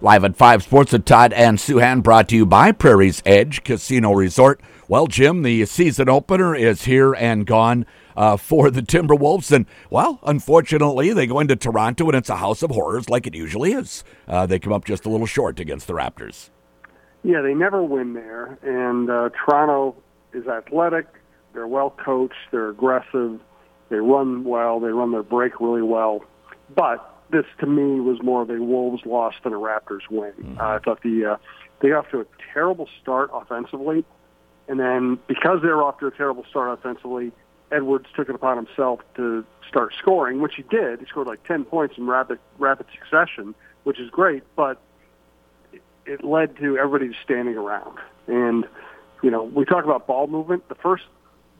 Live at 5 Sports with Todd and Souhan brought to you by Prairie's Edge Casino Resort. Well, Jim, the season opener is here and gone uh, for the Timberwolves. And, well, unfortunately, they go into Toronto and it's a house of horrors like it usually is. Uh, they come up just a little short against the Raptors. Yeah, they never win there. And uh, Toronto is athletic. They're well coached. They're aggressive. They run well. They run their break really well. But this to me was more of a Wolves loss than a Raptors win. Mm-hmm. Uh, I thought the uh, they got off to a terrible start offensively, and then because they were off to a terrible start offensively, Edwards took it upon himself to start scoring, which he did. He scored like ten points in rapid rapid succession, which is great, but it, it led to everybody just standing around. And you know, we talk about ball movement. The first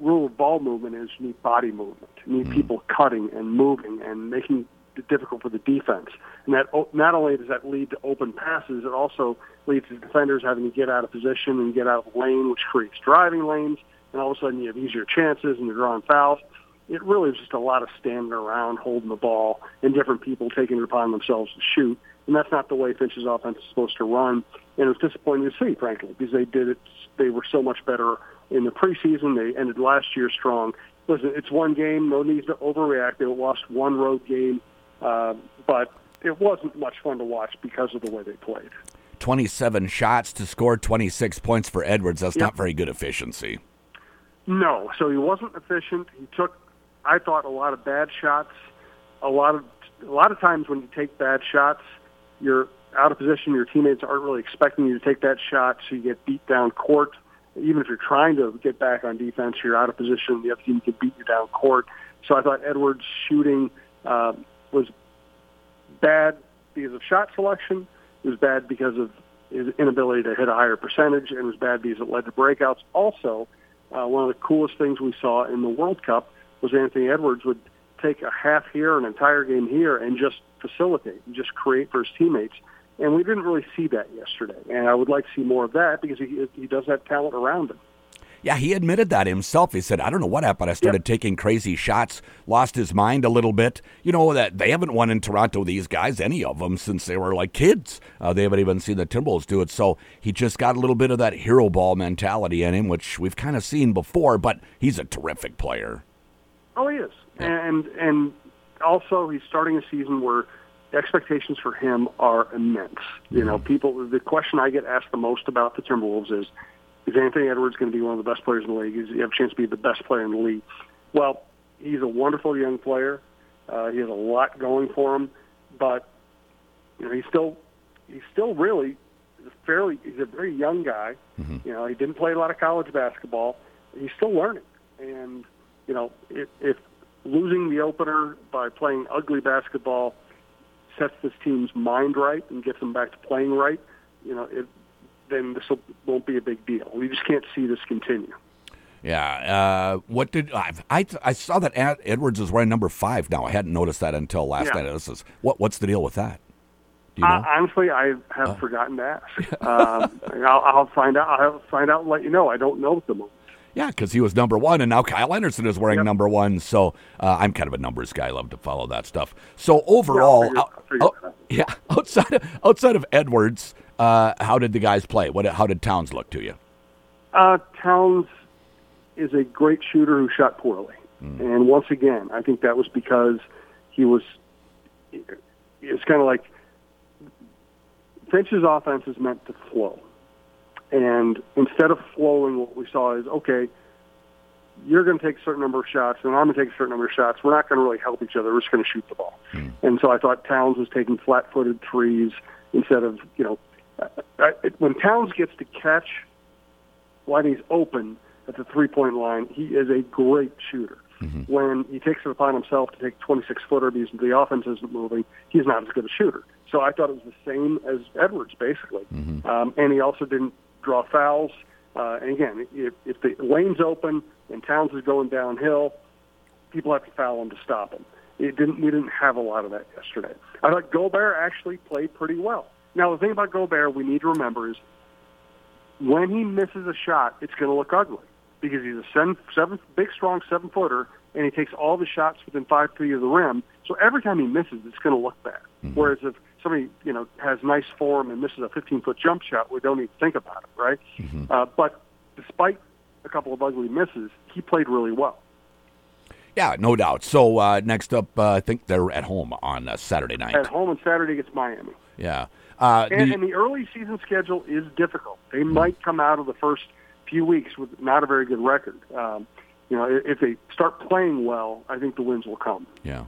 rule of ball movement is you need body movement. You need mm-hmm. people cutting and moving and making difficult for the defense. And that not only does that lead to open passes, it also leads to defenders having to get out of position and get out of lane, which creates driving lanes. And all of a sudden, you have easier chances and you're drawing fouls. It really is just a lot of standing around, holding the ball, and different people taking it upon themselves to shoot. And that's not the way Finch's offense is supposed to run. And it was disappointing to see, frankly, because they did it. They were so much better in the preseason. They ended last year strong. Listen, it's one game. No need to overreact. They lost one road game uh, but it wasn't much fun to watch because of the way they played. 27 shots to score 26 points for Edwards. That's yep. not very good efficiency. No, so he wasn't efficient. He took, I thought, a lot of bad shots. A lot of a lot of times when you take bad shots, you're out of position. Your teammates aren't really expecting you to take that shot, so you get beat down court. Even if you're trying to get back on defense, you're out of position. The other team can beat you down court. So I thought Edwards shooting uh, was bad because of shot selection. It was bad because of his inability to hit a higher percentage, and it was bad because it led to breakouts. Also, uh, one of the coolest things we saw in the World Cup was Anthony Edwards would take a half here, an entire game here, and just facilitate and just create for his teammates. And we didn't really see that yesterday. And I would like to see more of that because he, he does have talent around him. Yeah, he admitted that himself. He said, "I don't know what happened. I started yep. taking crazy shots, lost his mind a little bit. You know that they haven't won in Toronto. These guys, any of them, since they were like kids. Uh, they haven't even seen the Timberwolves do it. So he just got a little bit of that hero ball mentality in him, which we've kind of seen before. But he's a terrific player. Oh, he is, and and also he's starting a season where expectations for him are immense. You know, people. The question I get asked the most about the Timberwolves is is Anthony Edwards going to be one of the best players in the league? Is he have a chance to be the best player in the league? Well, he's a wonderful young player. Uh, he has a lot going for him, but you know he's still he's still really fairly he's a very young guy. Mm-hmm. You know he didn't play a lot of college basketball. He's still learning, and you know if, if losing the opener by playing ugly basketball sets this team's mind right and gets them back to playing right, you know it, then this won't be a big deal. We just can't see this continue. Yeah. Uh, what did I, I? I saw that Edwards is wearing number five now. I hadn't noticed that until last yeah. night. This is what? What's the deal with that? You know? uh, honestly, I have uh. forgotten to ask. um, I'll, I'll, find out. I'll find out and let you know. I don't know at the moment. Yeah, because he was number one, and now Kyle Anderson is wearing yep. number one. So uh, I'm kind of a numbers guy. I love to follow that stuff. So overall, yeah, out, oh, yeah outside of, outside of Edwards, uh, how did the guys play? What? How did Towns look to you? Uh, Towns is a great shooter who shot poorly, mm. and once again, I think that was because he was. It's kind of like Finch's offense is meant to flow, and instead of flowing, what we saw is okay. You're going to take a certain number of shots, and I'm going to take a certain number of shots. We're not going to really help each other. We're just going to shoot the ball. Mm. And so I thought Towns was taking flat-footed threes instead of you know when Towns gets to catch when he's open at the three-point line, he is a great shooter. Mm-hmm. When he takes it upon himself to take 26-footer because the offense isn't moving, he's not as good a shooter. So I thought it was the same as Edwards, basically. Mm-hmm. Um, and he also didn't draw fouls. Uh, and again, if, if the lane's open and Towns is going downhill, people have to foul him to stop him. It didn't. We didn't have a lot of that yesterday. I thought Gobert actually played pretty well. Now, the thing about Gobert we need to remember is when he misses a shot, it's going to look ugly because he's a seven, seven big, strong seven footer, and he takes all the shots within five feet of the rim. So every time he misses, it's going to look bad. Mm-hmm. Whereas if somebody you know has nice form and misses a 15 foot jump shot, we don't even think about it, right? Mm-hmm. Uh, but despite a couple of ugly misses, he played really well. Yeah, no doubt. So uh, next up, uh, I think they're at home on uh, Saturday night. At home on Saturday against Miami. Yeah. Uh, and, the, and, the, early season schedule is difficult. They might come out of the first few weeks with not a very good record. Um, you know, if they start playing well, I think the wins will come. Yeah.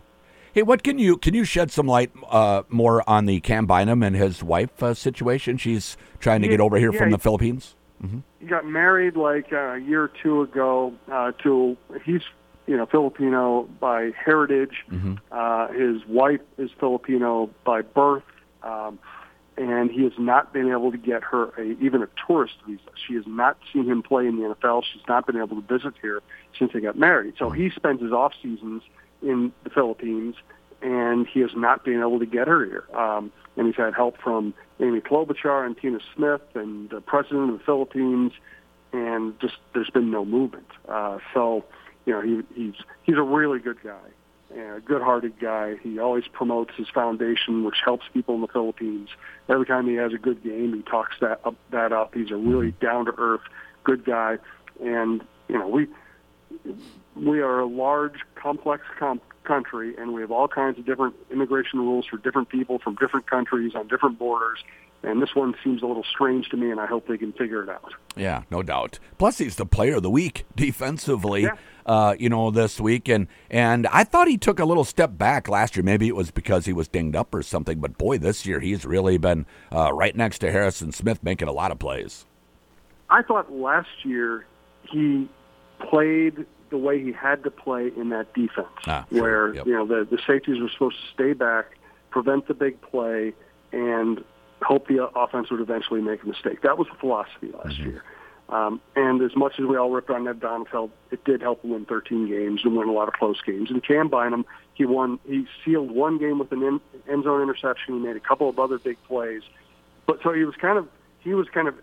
Hey, what can you can you shed some light uh, more on the Cam Bynum and his wife uh, situation? She's trying to yeah, get over here yeah, from the Philippines. Mm-hmm. He got married like a year or two ago uh, to he's you know Filipino by heritage. Mm-hmm. Uh, his wife is Filipino by birth. Um, and he has not been able to get her a, even a tourist visa. She has not seen him play in the NFL. She's not been able to visit here since they got married. So he spends his off seasons in the Philippines, and he has not been able to get her here. Um, and he's had help from Amy Klobuchar and Tina Smith and the president of the Philippines, and just there's been no movement. Uh, so, you know, he, he's he's a really good guy a good-hearted guy. He always promotes his foundation, which helps people in the Philippines. Every time he has a good game, he talks that up, that up. He's a really down-to-earth, good guy, and you know we we are a large, complex com- country, and we have all kinds of different immigration rules for different people from different countries on different borders. And this one seems a little strange to me, and I hope they can figure it out. Yeah, no doubt. Plus, he's the player of the week defensively. Yeah uh, you know, this week, and and I thought he took a little step back last year. Maybe it was because he was dinged up or something. But boy, this year he's really been uh, right next to Harrison Smith, making a lot of plays. I thought last year he played the way he had to play in that defense, ah, sure. where yep. you know the the safeties were supposed to stay back, prevent the big play, and hope the offense would eventually make a mistake. That was the philosophy last mm-hmm. year. Um, and as much as we all ripped on Ed Donatell, it did help him win 13 games and win a lot of close games. And Cam Bynum, he won. He sealed one game with an in, end zone interception. He made a couple of other big plays. But so he was kind of he was kind of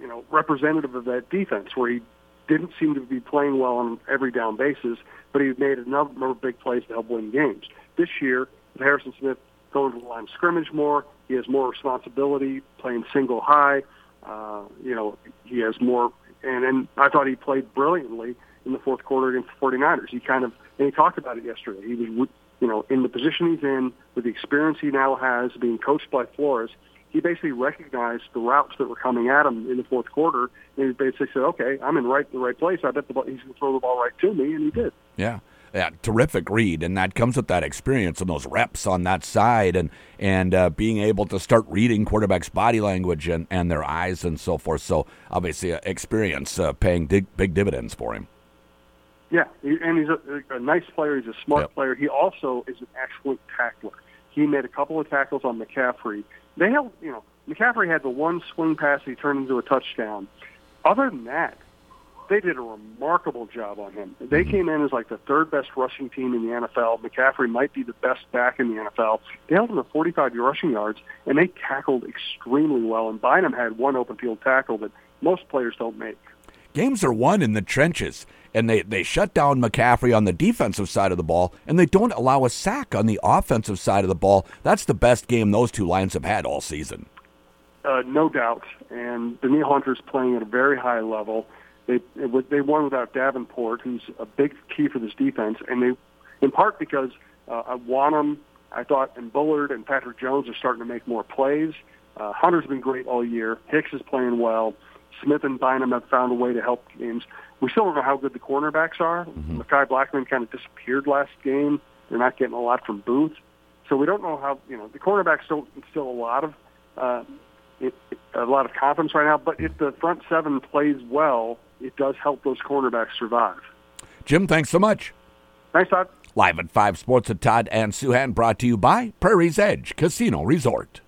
you know representative of that defense where he didn't seem to be playing well on every down basis, but he made a number of big plays to help win games. This year, with Harrison Smith going to the line of scrimmage more, he has more responsibility playing single high. Uh, you know, he has more, and, and I thought he played brilliantly in the fourth quarter against the 49ers. He kind of, and he talked about it yesterday. He was, you know, in the position he's in, with the experience he now has being coached by Flores, he basically recognized the routes that were coming at him in the fourth quarter, and he basically said, "Okay, I'm in right the right place. I bet the ball, he's going to throw the ball right to me," and he did. Yeah yeah, terrific read, and that comes with that experience and those reps on that side, and and uh, being able to start reading quarterbacks' body language and, and their eyes and so forth. So obviously, uh, experience uh, paying dig, big dividends for him. Yeah, and he's a, a nice player. He's a smart yep. player. He also is an excellent tackler. He made a couple of tackles on McCaffrey. They held, you know, McCaffrey had the one swing pass he turned into a touchdown. Other than that, they did a remarkable job on him. They came in as like the third best rushing team in the NFL. McCaffrey might be the best back in the NFL. They held him to 45 rushing yards, and they tackled extremely well. And Bynum had one open field tackle that most players don't make. Games are won in the trenches, and they, they shut down McCaffrey on the defensive side of the ball, and they don't allow a sack on the offensive side of the ball. That's the best game those two lines have had all season. Uh, no doubt. And Danielle Hunter's playing at a very high level. They they won without Davenport, who's a big key for this defense, and they, in part because uh, I want them. I thought, and Bullard and Patrick Jones are starting to make more plays. Uh, Hunter's been great all year. Hicks is playing well. Smith and Bynum have found a way to help games. We still don't know how good the cornerbacks are. Mm-hmm. Mekhi Blackmon kind of disappeared last game. They're not getting a lot from Booth, so we don't know how. You know, the cornerbacks don't instill a lot of uh, it, a lot of confidence right now. But if the front seven plays well, it does help those cornerbacks survive. Jim, thanks so much. Thanks, Todd. Live at 5 Sports at Todd and Souhan, brought to you by Prairie's Edge Casino Resort.